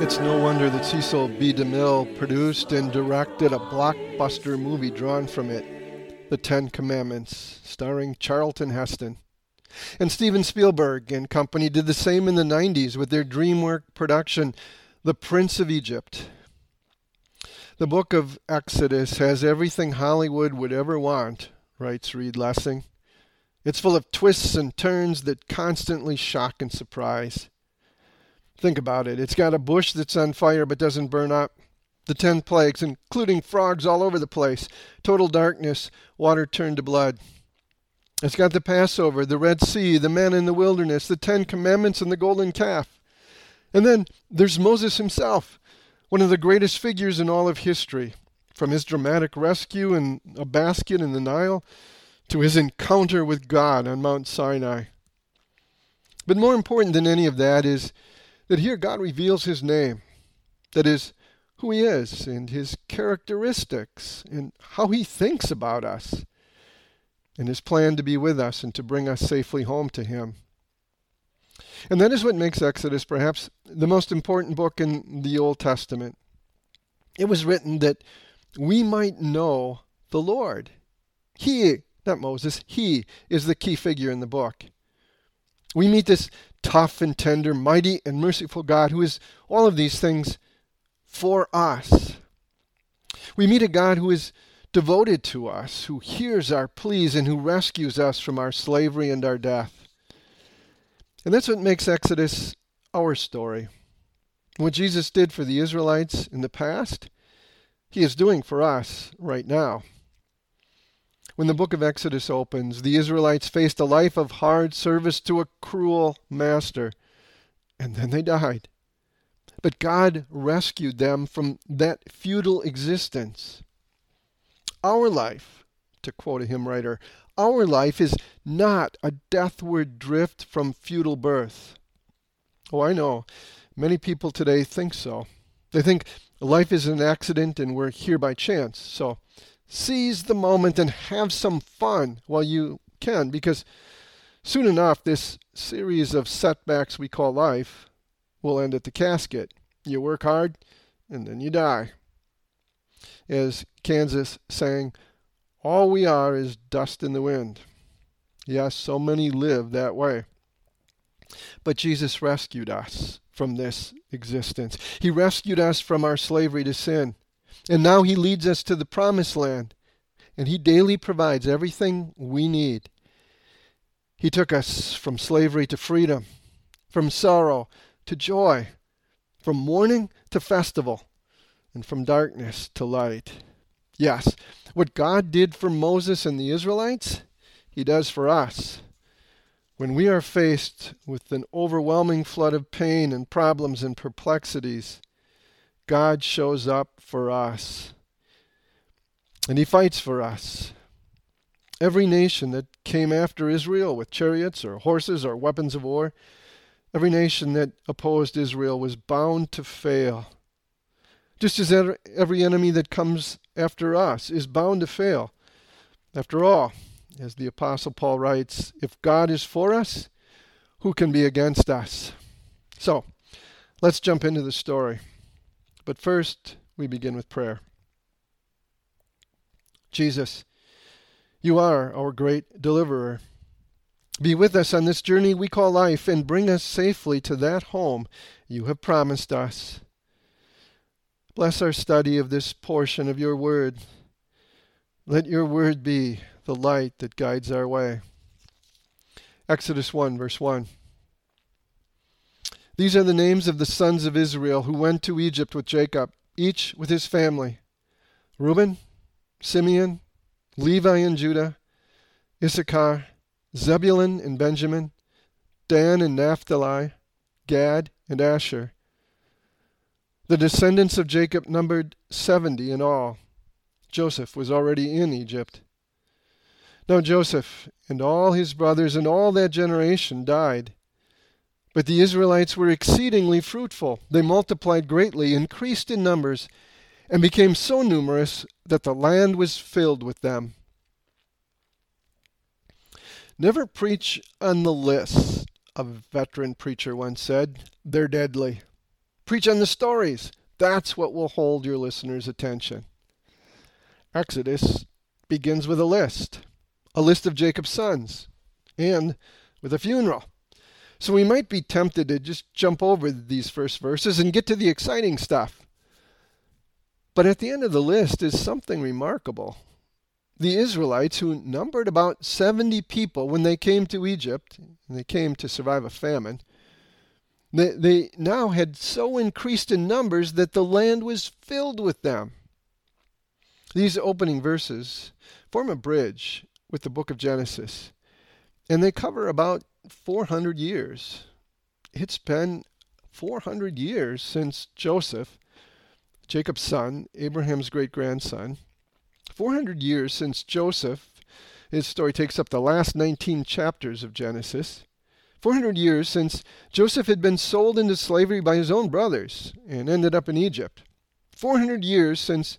It's no wonder that Cecil B. DeMille produced and directed a blockbuster movie drawn from it, The Ten Commandments, starring Charlton Heston. And Steven Spielberg and company did the same in the 90s with their DreamWorks production, The Prince of Egypt. The book of Exodus has everything Hollywood would ever want, writes Reed Lessing. It's full of twists and turns that constantly shock and surprise. Think about it. It's got a bush that's on fire but doesn't burn up. The ten plagues, including frogs all over the place. Total darkness, water turned to blood. It's got the Passover, the Red Sea, the manna in the wilderness, the Ten Commandments, and the golden calf. And then there's Moses himself, one of the greatest figures in all of history. From his dramatic rescue in a basket in the Nile to his encounter with God on Mount Sinai. But more important than any of that is that here God reveals his name, that is, who he is and his characteristics and how he thinks about us and his plan to be with us and to bring us safely home to him. And that is what makes Exodus perhaps the most important book in the Old Testament. It was written that we might know the Lord. He, not Moses, he is the key figure in the book. We meet this tough and tender, mighty and merciful God who is all of these things for us. We meet a God who is devoted to us, who hears our pleas and who rescues us from our slavery and our death. And that's what makes Exodus our story. What Jesus did for the Israelites in the past, he is doing for us right now. When the book of Exodus opens, the Israelites faced a life of hard service to a cruel master, and then they died. But God rescued them from that futile existence. Our life, to quote a hymn writer, our life is not a deathward drift from futile birth. Oh, I know. Many people today think so. They think life is an accident and we're here by chance. So seize the moment and have some fun while you can, because soon enough, this series of setbacks we call life will end at the casket. You work hard, and then you die. As Kansas sang, All we are is dust in the wind. Yes, so many live that way. But Jesus rescued us from this existence. He rescued us from our slavery to sin. And now He leads us to the promised land, and He daily provides everything we need. He took us from slavery to freedom, from sorrow to joy, from mourning to festival, and from darkness to light. Yes, what God did for Moses and the Israelites, He does for us. When we are faced with an overwhelming flood of pain and problems and perplexities, God shows up for us. And he fights for us. Every nation that came after Israel with chariots or horses or weapons of war, every nation that opposed Israel was bound to fail. Just as every enemy that comes after us is bound to fail. After all, as the Apostle Paul writes, if God is for us, who can be against us? So, let's jump into the story. But first, we begin with prayer. Jesus, you are our great deliverer. Be with us on this journey we call life and bring us safely to that home you have promised us. Bless our study of this portion of your word. Let your word be the light that guides our way. Exodus 1, verse 1. These are the names of the sons of Israel who went to Egypt with Jacob, each with his family Reuben, Simeon, Levi and Judah, Issachar, Zebulun and Benjamin, Dan and Naphtali, Gad and Asher. The descendants of Jacob numbered seventy in all. Joseph was already in Egypt. Now Joseph and all his brothers and all that generation died But the Israelites were exceedingly fruitful. They multiplied greatly, increased in numbers, and became so numerous that the land was filled with them. Never preach on the list, a veteran preacher once said. They're deadly. Preach on the stories. That's what will hold your listeners' attention. Exodus begins with a list, a list of Jacob's sons, and with a funeral. So we might be tempted to just jump over these first verses and get to the exciting stuff. But at the end of the list is something remarkable. The Israelites, who numbered about 70 people when they came to Egypt, and they came to survive a famine, they, they now had so increased in numbers that the land was filled with them. These opening verses form a bridge with the book of Genesis, and they cover about 400 years. It's been 400 years since Joseph, Jacob's son, Abraham's great grandson, 400 years since Joseph, his story takes up the last 19 chapters of Genesis. 400 years since Joseph had been sold into slavery by his own brothers and ended up in Egypt. 400 years since,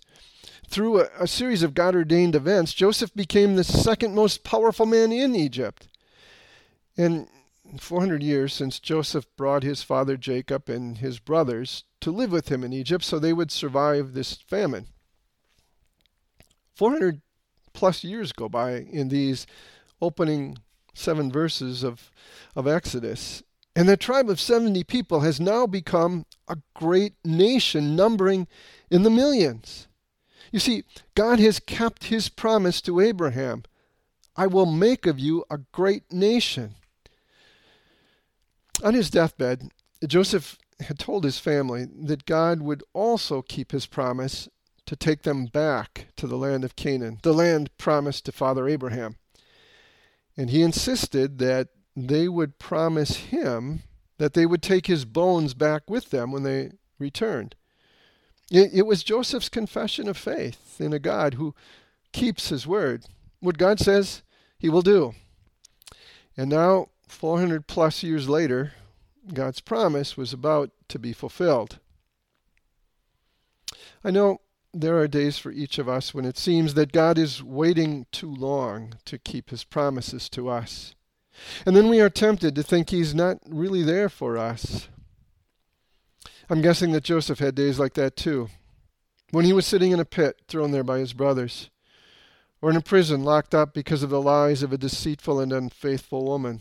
through a, a series of God ordained events, Joseph became the second most powerful man in Egypt. And 400 years since Joseph brought his father Jacob and his brothers to live with him in Egypt so they would survive this famine. 400 plus years go by in these opening seven verses of, of Exodus. And the tribe of 70 people has now become a great nation, numbering in the millions. You see, God has kept his promise to Abraham I will make of you a great nation. On his deathbed, Joseph had told his family that God would also keep his promise to take them back to the land of Canaan, the land promised to Father Abraham. And he insisted that they would promise him that they would take his bones back with them when they returned. It, it was Joseph's confession of faith in a God who keeps his word. What God says, he will do. And now 400 plus years later, God's promise was about to be fulfilled. I know there are days for each of us when it seems that God is waiting too long to keep his promises to us. And then we are tempted to think he's not really there for us. I'm guessing that Joseph had days like that too. When he was sitting in a pit, thrown there by his brothers, or in a prison locked up because of the lies of a deceitful and unfaithful woman.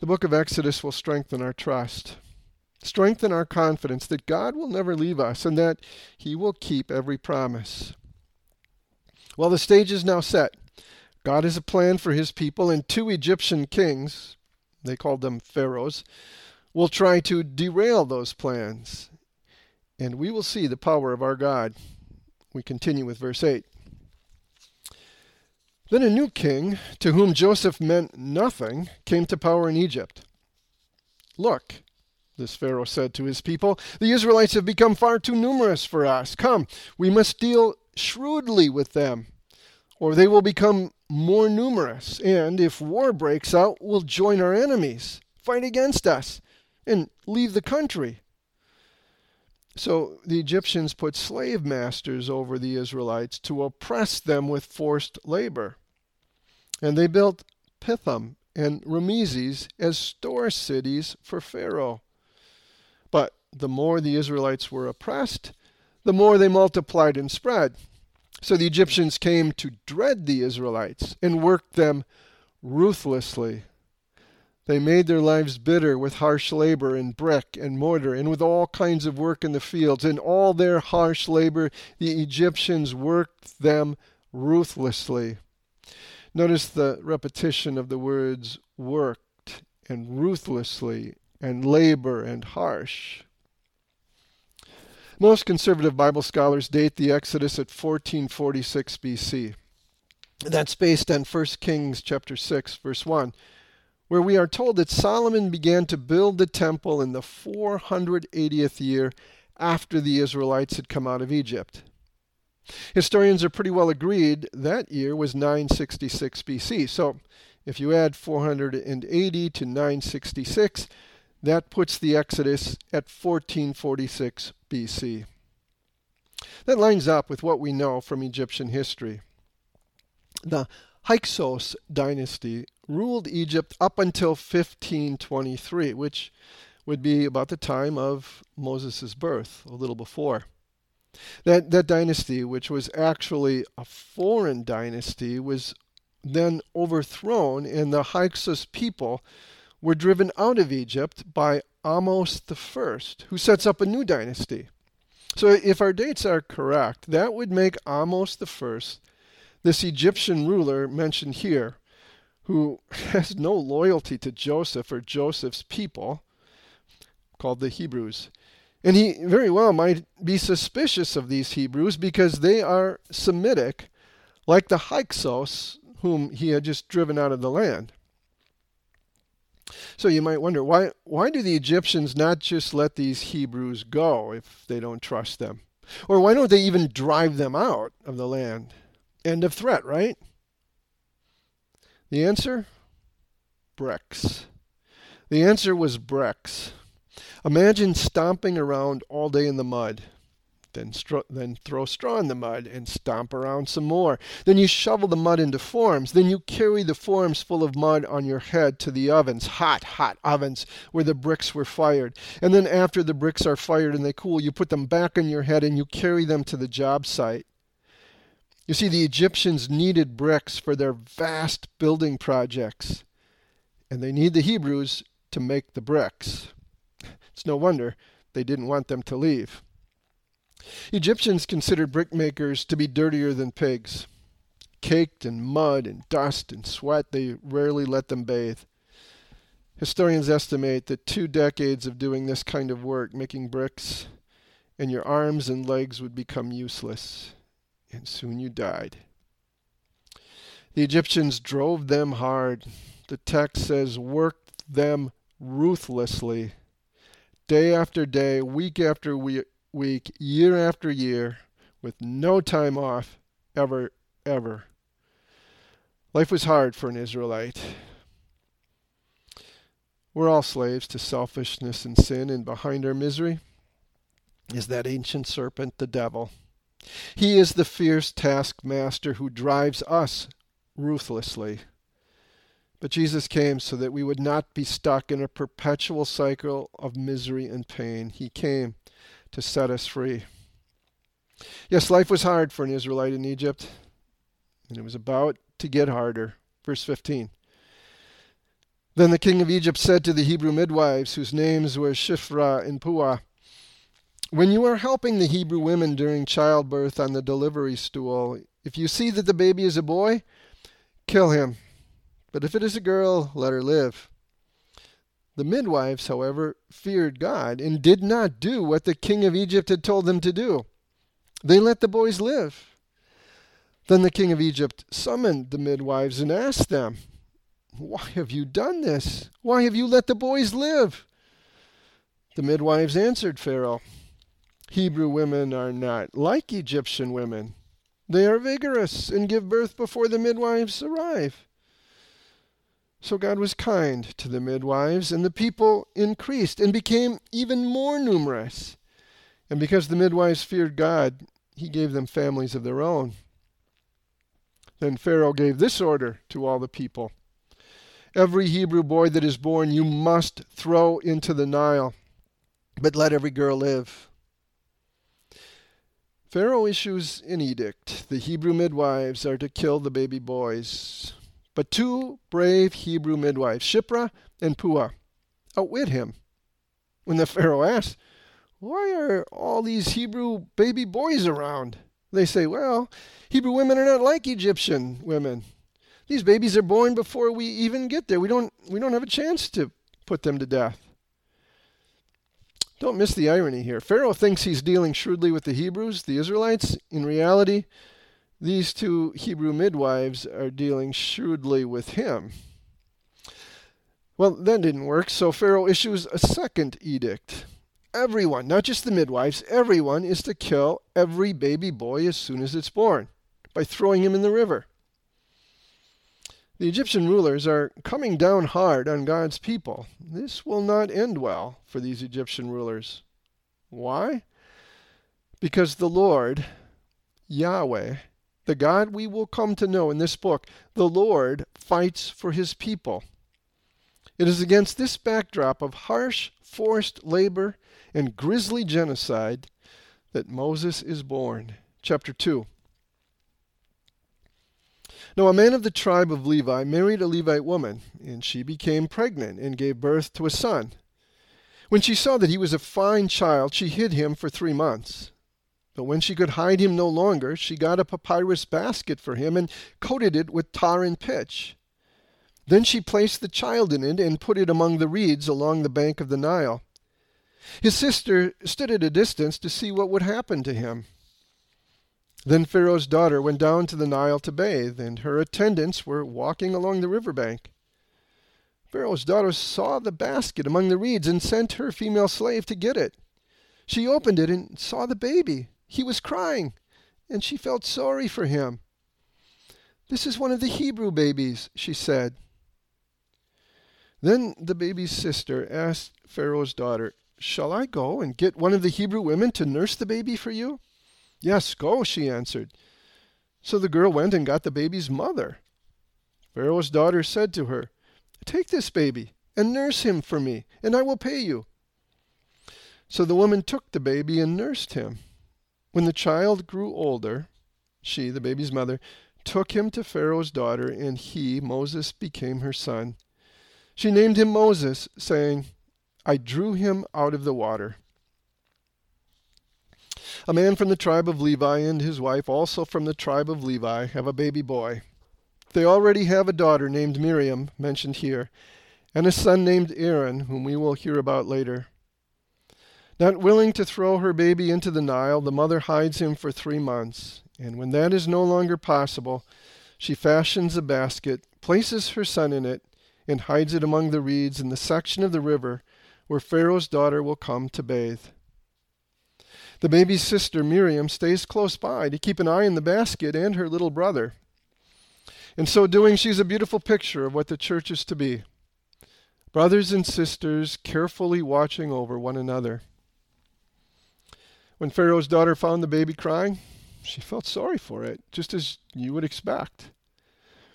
The book of Exodus will strengthen our trust, strengthen our confidence that God will never leave us and that He will keep every promise. Well, the stage is now set. God has a plan for His people, and two Egyptian kings, they called them pharaohs, will try to derail those plans. And we will see the power of our God. We continue with verse 8. Then a new king, to whom Joseph meant nothing, came to power in Egypt. Look, this Pharaoh said to his people, the Israelites have become far too numerous for us. Come, we must deal shrewdly with them, or they will become more numerous, and if war breaks out, will join our enemies, fight against us, and leave the country. So the Egyptians put slave masters over the Israelites to oppress them with forced labor. And they built Pithom and Rameses as store cities for Pharaoh. The more the Israelites were oppressed, the more they multiplied and spread. So the Egyptians came to dread the Israelites and worked them ruthlessly. They made their lives bitter with harsh labor in brick and mortar and with all kinds of work in the fields. In all their harsh labor, the Egyptians worked them ruthlessly. Notice the repetition of the words worked and ruthlessly and labor and harsh. Most conservative Bible scholars date the Exodus at 1446 BC. That's based on 1 Kings chapter 6 verse 1, where we are told that Solomon began to build the temple in the 480th year after the Israelites had come out of Egypt. Historians are pretty well agreed that year was 966 BC. So If you add 480 to 966, that puts the Exodus at 1446 BC. That lines up with what we know from Egyptian history. The Hyksos dynasty ruled Egypt up until 1523, which would be about the time of Moses' birth, a little before. That, that dynasty, which was actually a foreign dynasty, was then overthrown, and the Hyksos people were driven out of Egypt by Ahmose I, who sets up a new dynasty. So, if our dates are correct, that would make Ahmose I this Egyptian ruler mentioned here, who has no loyalty to Joseph or Joseph's people, called the Hebrews. And he very well might be suspicious of these Hebrews because they are Semitic, like the Hyksos, whom he had just driven out of the land. So you might wonder why why do the Egyptians not just let these Hebrews go if they don't trust them? Or why don't they even drive them out of the land? End of threat, right? The answer? Bricks. The answer was bricks. Imagine stomping around all day in the mud. Then, stro- then throw straw in the mud and stomp around some more. Then you shovel the mud into forms. Then you carry the forms full of mud on your head to the ovens, hot, hot ovens, where the bricks were fired. And then after the bricks are fired and they cool, you put them back on your head and you carry them to the job site. You see, the Egyptians needed bricks for their vast building projects, and they need the Hebrews to make the bricks. It's no wonder they didn't want them to leave. Egyptians considered brickmakers to be dirtier than pigs. Caked in mud and dust and sweat, they rarely let them bathe. Historians estimate that two decades of doing this kind of work, making bricks, and your arms and legs would become useless and soon you died. The Egyptians drove them hard. The text says, worked them ruthlessly, day after day, week after week, year after year, with no time off, ever, ever. Life was hard for an Israelite. We're all slaves to selfishness and sin, and behind our misery is that ancient serpent, the devil. He is the fierce taskmaster who drives us ruthlessly. But Jesus came so that we would not be stuck in a perpetual cycle of misery and pain. He came to set us free. Yes, life was hard for an Israelite in Egypt, and it was about to get harder. Verse 15. Then the king of Egypt said to the Hebrew midwives, whose names were Shiphrah and Puah, when you are helping the Hebrew women during childbirth on the delivery stool, if you see that the baby is a boy, kill him. But if it is a girl, let her live. The midwives, however, feared God and did not do what the king of Egypt had told them to do. They let the boys live. Then the king of Egypt summoned the midwives and asked them, Why have you done this? Why have you let the boys live? The midwives answered Pharaoh, Hebrew women are not like Egyptian women. They are vigorous and give birth before the midwives arrive. So God was kind to the midwives, and the people increased and became even more numerous. And because the midwives feared God, he gave them families of their own. Then Pharaoh gave this order to all the people Every Hebrew boy that is born you must throw into the Nile, but let every girl live. Pharaoh issues an edict. The Hebrew midwives are to kill the baby boys. But two brave Hebrew midwives, Shiphrah and Puah, outwit him. When the Pharaoh asks, Why are all these Hebrew baby boys around? They say, Well, Hebrew women are not like Egyptian women. These babies are born before we even get there. We don't, we don't have a chance to put them to death. Don't miss the irony here. Pharaoh thinks he's dealing shrewdly with the Hebrews, the Israelites. In reality, these two Hebrew midwives are dealing shrewdly with him. Well, that didn't work, so Pharaoh issues a second edict. Everyone, not just the midwives, everyone is to kill every baby boy as soon as it's born by throwing him in the river. The Egyptian rulers are coming down hard on God's people. This will not end well for these Egyptian rulers. Why? Because the Lord, Yahweh, the God we will come to know in this book, the Lord fights for his people. It is against this backdrop of harsh, forced labor and grisly genocide that Moses is born. Chapter 2. Now, a man of the tribe of Levi married a Levite woman, and she became pregnant and gave birth to a son. When she saw that he was a fine child, she hid him for three months. But when she could hide him no longer, she got a papyrus basket for him and coated it with tar and pitch. Then she placed the child in it and put it among the reeds along the bank of the Nile. His sister stood at a distance to see what would happen to him. Then Pharaoh's daughter went down to the Nile to bathe, and her attendants were walking along the river bank. Pharaoh's daughter saw the basket among the reeds and sent her female slave to get it. She opened it and saw the baby. He was crying, and she felt sorry for him. This is one of the Hebrew babies, she said. Then the baby's sister asked Pharaoh's daughter, Shall I go and get one of the Hebrew women to nurse the baby for you? Yes, go, she answered. So the girl went and got the baby's mother. Pharaoh's daughter said to her, Take this baby and nurse him for me, and I will pay you. So the woman took the baby and nursed him. When the child grew older, she, the baby's mother, took him to Pharaoh's daughter, and he, Moses, became her son. She named him Moses, saying, I drew him out of the water. A man from the tribe of Levi and his wife, also from the tribe of Levi, have a baby boy. They already have a daughter named Miriam, mentioned here, and a son named Aaron, whom we will hear about later. Not willing to throw her baby into the Nile, the mother hides him for three months, and when that is no longer possible, she fashions a basket, places her son in it, and hides it among the reeds in the section of the river where Pharaoh's daughter will come to bathe. The baby's sister, Miriam, stays close by to keep an eye on the basket and her little brother. In so doing, she's a beautiful picture of what the church is to be brothers and sisters carefully watching over one another. When Pharaoh's daughter found the baby crying, she felt sorry for it, just as you would expect.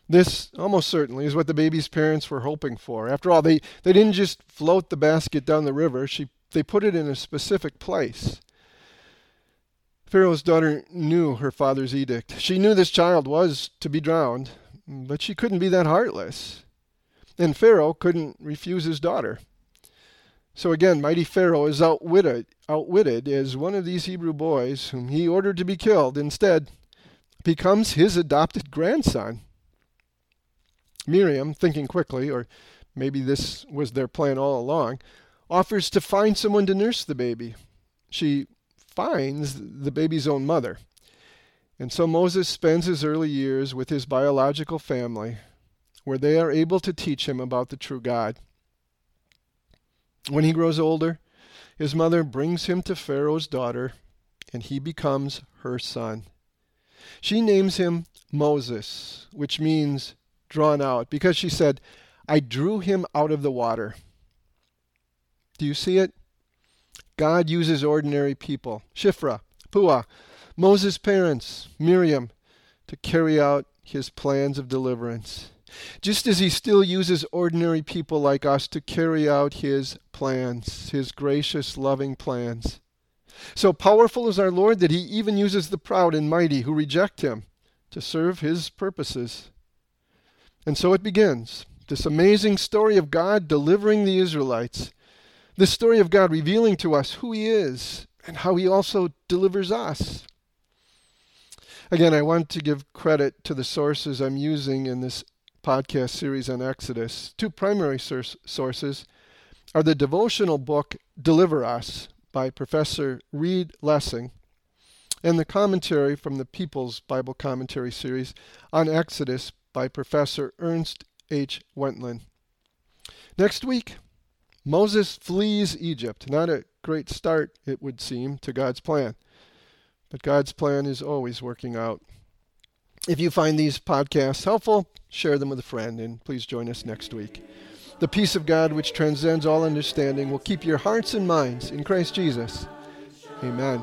This almost certainly is what the baby's parents were hoping for. After all, they, they didn't just float the basket down the river, she, they put it in a specific place. Pharaoh's daughter knew her father's edict. She knew this child was to be drowned, but she couldn't be that heartless. And Pharaoh couldn't refuse his daughter. So again, mighty Pharaoh is outwitted, outwitted as one of these Hebrew boys, whom he ordered to be killed, instead becomes his adopted grandson. Miriam, thinking quickly, or maybe this was their plan all along, offers to find someone to nurse the baby. She finds the baby's own mother. And so Moses spends his early years with his biological family, where they are able to teach him about the true God. When he grows older, his mother brings him to Pharaoh's daughter, and he becomes her son. She names him Moses, which means drawn out because she said, I drew him out of the water. Do you see it? God uses ordinary people, Shiphrah, Puah, Moses' parents, Miriam, to carry out his plans of deliverance. Just as he still uses ordinary people like us to carry out his plans, his gracious, loving plans. So powerful is our Lord that he even uses the proud and mighty who reject him to serve his purposes. And so it begins this amazing story of God delivering the Israelites, this story of God revealing to us who He is and how He also delivers us. Again, I want to give credit to the sources I'm using in this podcast series on Exodus. Two primary sources are the devotional book Deliver Us by Professor Reed Lessing and the commentary from the People's Bible Commentary series on Exodus by Professor Ernst H. Wendland. Next week, Moses flees Egypt. Not a great start, it would seem, to God's plan. But God's plan is always working out. If you find these podcasts helpful, share them with a friend, and please join us next week. The peace of God, which transcends all understanding, will keep your hearts and minds in Christ Jesus. Amen.